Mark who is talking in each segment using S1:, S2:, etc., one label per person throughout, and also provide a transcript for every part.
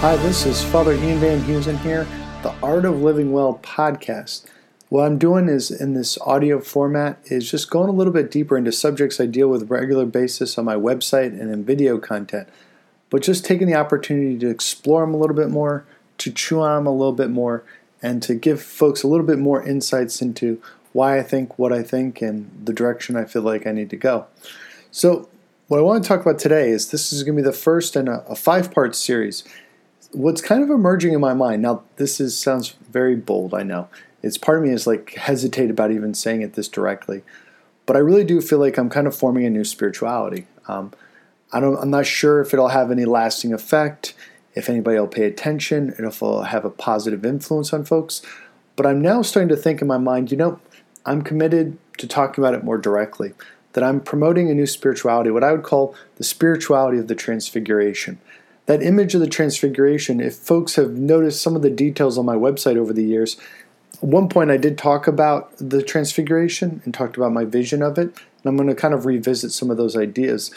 S1: Hi, this is Father Ian Van Heusen here, the Art of Living Well podcast. What I'm doing is in this audio format is just going a little bit deeper into subjects I deal with regular basis on my website and in video content, but just taking the opportunity to explore them a little bit more, to chew on them a little bit more, and to give folks a little bit more insights into why I think what I think and the direction I feel like I need to go. So, what I want to talk about today is this is going to be the first in a, a five part series. What's kind of emerging in my mind now, this is sounds very bold, I know. It's part of me is like hesitate about even saying it this directly, but I really do feel like I'm kind of forming a new spirituality. Um, I don't, I'm not sure if it'll have any lasting effect, if anybody will pay attention, and if it'll have a positive influence on folks. But I'm now starting to think in my mind, you know, I'm committed to talking about it more directly that I'm promoting a new spirituality, what I would call the spirituality of the transfiguration. That image of the transfiguration, if folks have noticed some of the details on my website over the years, at one point I did talk about the transfiguration and talked about my vision of it, and I'm going to kind of revisit some of those ideas.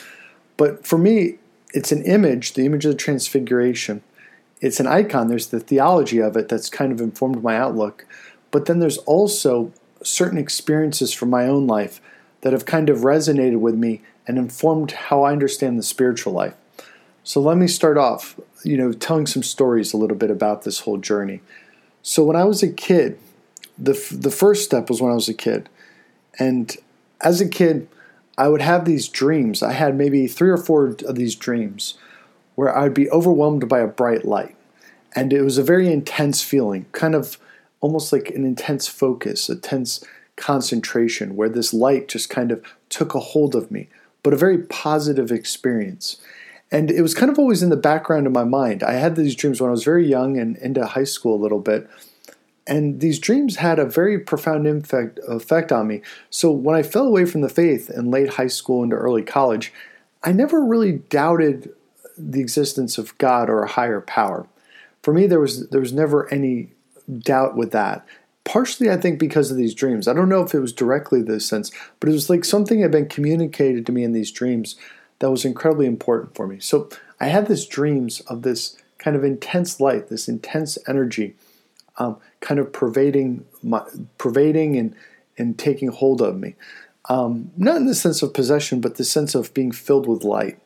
S1: But for me, it's an image, the image of the transfiguration. It's an icon. There's the theology of it that's kind of informed my outlook. But then there's also certain experiences from my own life that have kind of resonated with me and informed how I understand the spiritual life. So let me start off, you know, telling some stories a little bit about this whole journey. So when I was a kid, the the first step was when I was a kid. And as a kid, I would have these dreams. I had maybe 3 or 4 of these dreams where I would be overwhelmed by a bright light. And it was a very intense feeling, kind of almost like an intense focus, a tense concentration where this light just kind of took a hold of me, but a very positive experience. And it was kind of always in the background of my mind. I had these dreams when I was very young and into high school a little bit. And these dreams had a very profound effect, effect on me. So when I fell away from the faith in late high school into early college, I never really doubted the existence of God or a higher power. For me, there was there was never any doubt with that partially I think because of these dreams. I don't know if it was directly this sense, but it was like something had been communicated to me in these dreams that was incredibly important for me. So I had these dreams of this kind of intense light, this intense energy, um, kind of pervading, my, pervading and and taking hold of me. Um, not in the sense of possession, but the sense of being filled with light.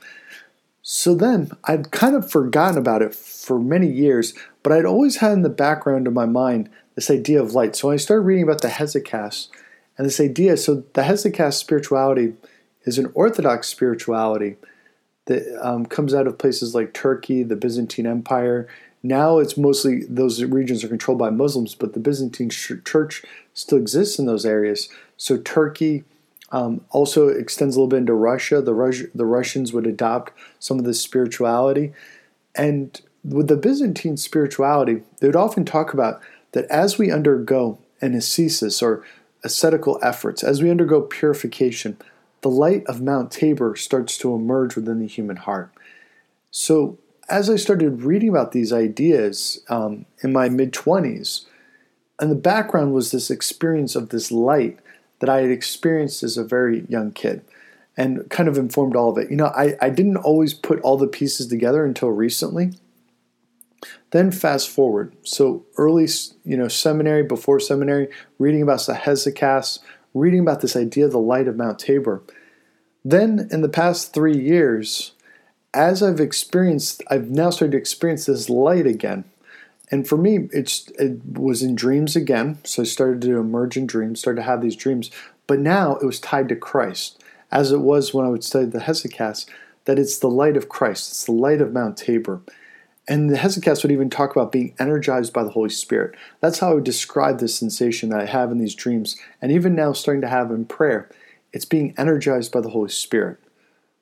S1: So then I'd kind of forgotten about it for many years, but I'd always had in the background of my mind this idea of light. So I started reading about the Hesychast and this idea, so the Hesychast spirituality is an Orthodox spirituality that um, comes out of places like Turkey, the Byzantine Empire. Now it's mostly those regions are controlled by Muslims, but the Byzantine church still exists in those areas. So Turkey um, also extends a little bit into Russia. The, Rus- the Russians would adopt some of this spirituality. And with the Byzantine spirituality, they would often talk about that as we undergo an ascesis or ascetical efforts, as we undergo purification, the light of Mount Tabor starts to emerge within the human heart. So, as I started reading about these ideas um, in my mid 20s, and the background was this experience of this light that I had experienced as a very young kid and kind of informed all of it. You know, I, I didn't always put all the pieces together until recently. Then fast forward. So early, you know, seminary, before seminary, reading about the hesychast, reading about this idea of the light of Mount Tabor. Then in the past three years, as I've experienced, I've now started to experience this light again. And for me, it's it was in dreams again. So I started to emerge in dreams, started to have these dreams. But now it was tied to Christ, as it was when I would study the hesychast, that it's the light of Christ, it's the light of Mount Tabor. And the Hesychast would even talk about being energized by the Holy Spirit. That's how I would describe this sensation that I have in these dreams, and even now starting to have in prayer. It's being energized by the Holy Spirit.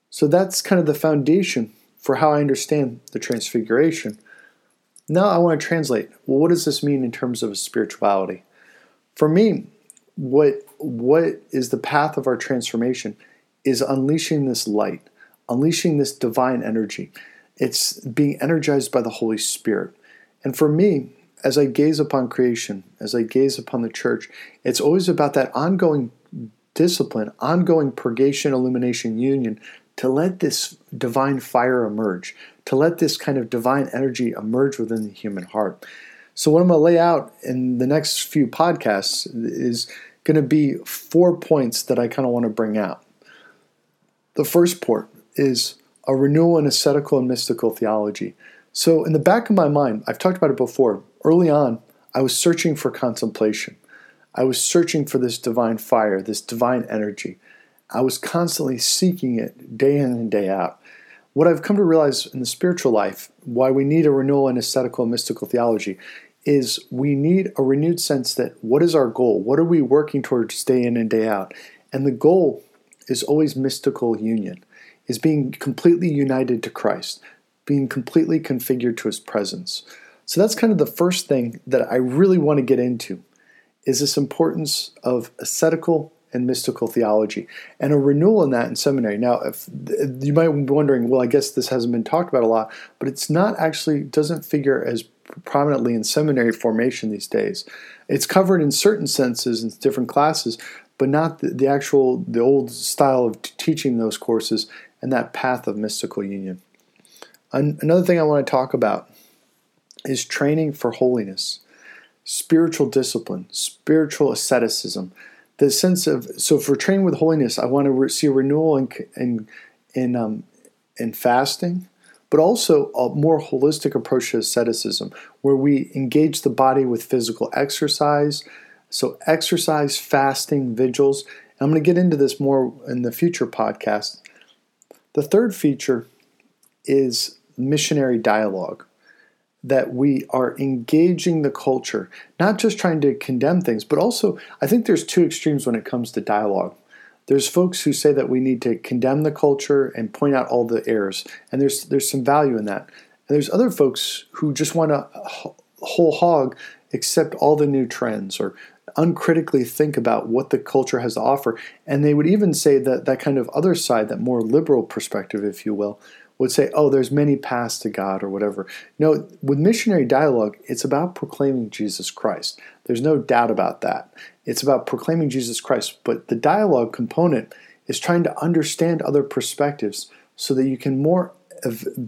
S1: So that's kind of the foundation for how I understand the Transfiguration. Now I want to translate. Well, what does this mean in terms of a spirituality? For me, what what is the path of our transformation is unleashing this light, unleashing this divine energy. It's being energized by the Holy Spirit. And for me, as I gaze upon creation, as I gaze upon the church, it's always about that ongoing discipline, ongoing purgation, illumination, union to let this divine fire emerge, to let this kind of divine energy emerge within the human heart. So, what I'm going to lay out in the next few podcasts is going to be four points that I kind of want to bring out. The first point is a renewal in ascetical and mystical theology. So, in the back of my mind, I've talked about it before. Early on, I was searching for contemplation. I was searching for this divine fire, this divine energy. I was constantly seeking it day in and day out. What I've come to realize in the spiritual life, why we need a renewal in ascetical and mystical theology, is we need a renewed sense that what is our goal? What are we working towards day in and day out? And the goal is always mystical union, is being completely united to Christ, being completely configured to his presence. So that's kind of the first thing that I really want to get into is this importance of ascetical and mystical theology and a renewal in that in seminary. Now, if you might be wondering, well, I guess this hasn't been talked about a lot, but it's not actually doesn't figure as prominently in seminary formation these days. It's covered in certain senses in different classes, but not the, the actual the old style of teaching those courses and that path of mystical union. An- another thing I want to talk about is training for holiness, spiritual discipline, spiritual asceticism. The sense of so for training with holiness, I want to re- see a renewal in in in, um, in fasting, but also a more holistic approach to asceticism, where we engage the body with physical exercise. So exercise, fasting, vigils. I'm going to get into this more in the future podcast. The third feature is missionary dialogue that we are engaging the culture, not just trying to condemn things, but also I think there's two extremes when it comes to dialogue. There's folks who say that we need to condemn the culture and point out all the errors, and there's there's some value in that. And there's other folks who just want to whole hog accept all the new trends or uncritically think about what the culture has to offer. And they would even say that that kind of other side, that more liberal perspective, if you will, would say, oh, there's many paths to God or whatever. No, with missionary dialogue, it's about proclaiming Jesus Christ. There's no doubt about that. It's about proclaiming Jesus Christ. But the dialogue component is trying to understand other perspectives so that you can more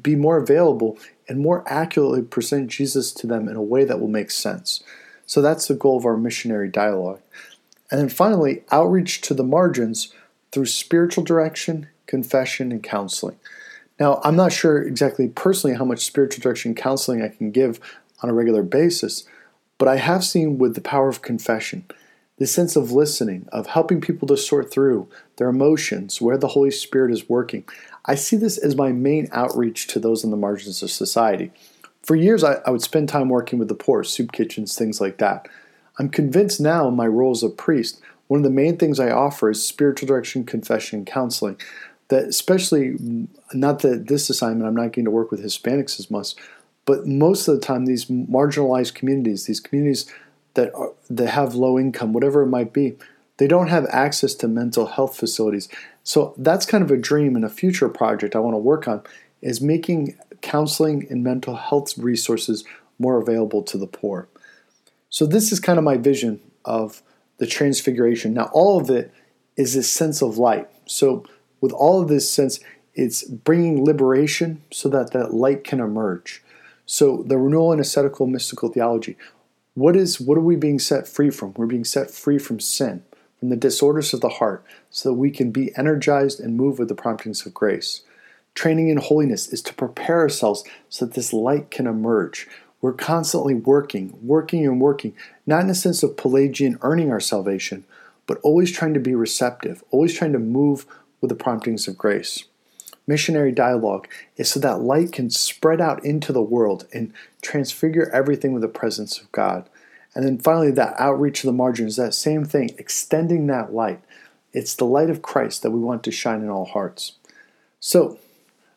S1: be more available and more accurately present Jesus to them in a way that will make sense. So that's the goal of our missionary dialogue. And then finally, outreach to the margins through spiritual direction, confession, and counseling. Now, I'm not sure exactly personally how much spiritual direction and counseling I can give on a regular basis, but I have seen with the power of confession, this sense of listening, of helping people to sort through their emotions, where the Holy Spirit is working. I see this as my main outreach to those on the margins of society. For years, I, I would spend time working with the poor, soup kitchens, things like that. I'm convinced now in my role as a priest, one of the main things I offer is spiritual direction, confession, counseling that especially not that this assignment I'm not getting to work with Hispanics as much, but most of the time these marginalized communities, these communities that are, that have low income, whatever it might be, they don't have access to mental health facilities. So that's kind of a dream and a future project I want to work on is making counseling and mental health resources more available to the poor. So this is kind of my vision of the transfiguration. Now all of it is this sense of light. So with all of this sense, it's bringing liberation so that that light can emerge. So the renewal in ascetical mystical theology, what is what are we being set free from? We're being set free from sin, from the disorders of the heart, so that we can be energized and move with the promptings of grace. Training in holiness is to prepare ourselves so that this light can emerge. We're constantly working, working and working, not in a sense of Pelagian earning our salvation, but always trying to be receptive, always trying to move with the promptings of grace. Missionary dialogue is so that light can spread out into the world and transfigure everything with the presence of God. And then finally, that outreach to the margins, that same thing, extending that light. It's the light of Christ that we want to shine in all hearts. So,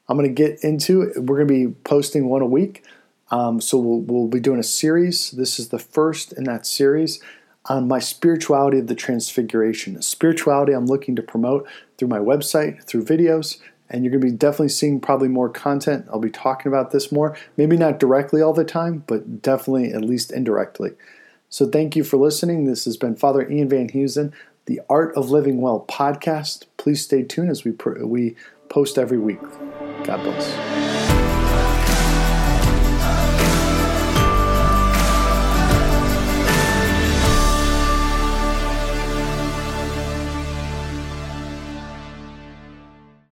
S1: I'm going to get into it. We're going to be posting one a week. Um, so, we'll, we'll be doing a series. This is the first in that series on my spirituality of the transfiguration. Spirituality I'm looking to promote through my website, through videos, and you're going to be definitely seeing probably more content. I'll be talking about this more, maybe not directly all the time, but definitely at least indirectly. So thank you for listening. This has been Father Ian Van Heusen, the Art of Living Well podcast. Please stay tuned as we we post every week. God bless.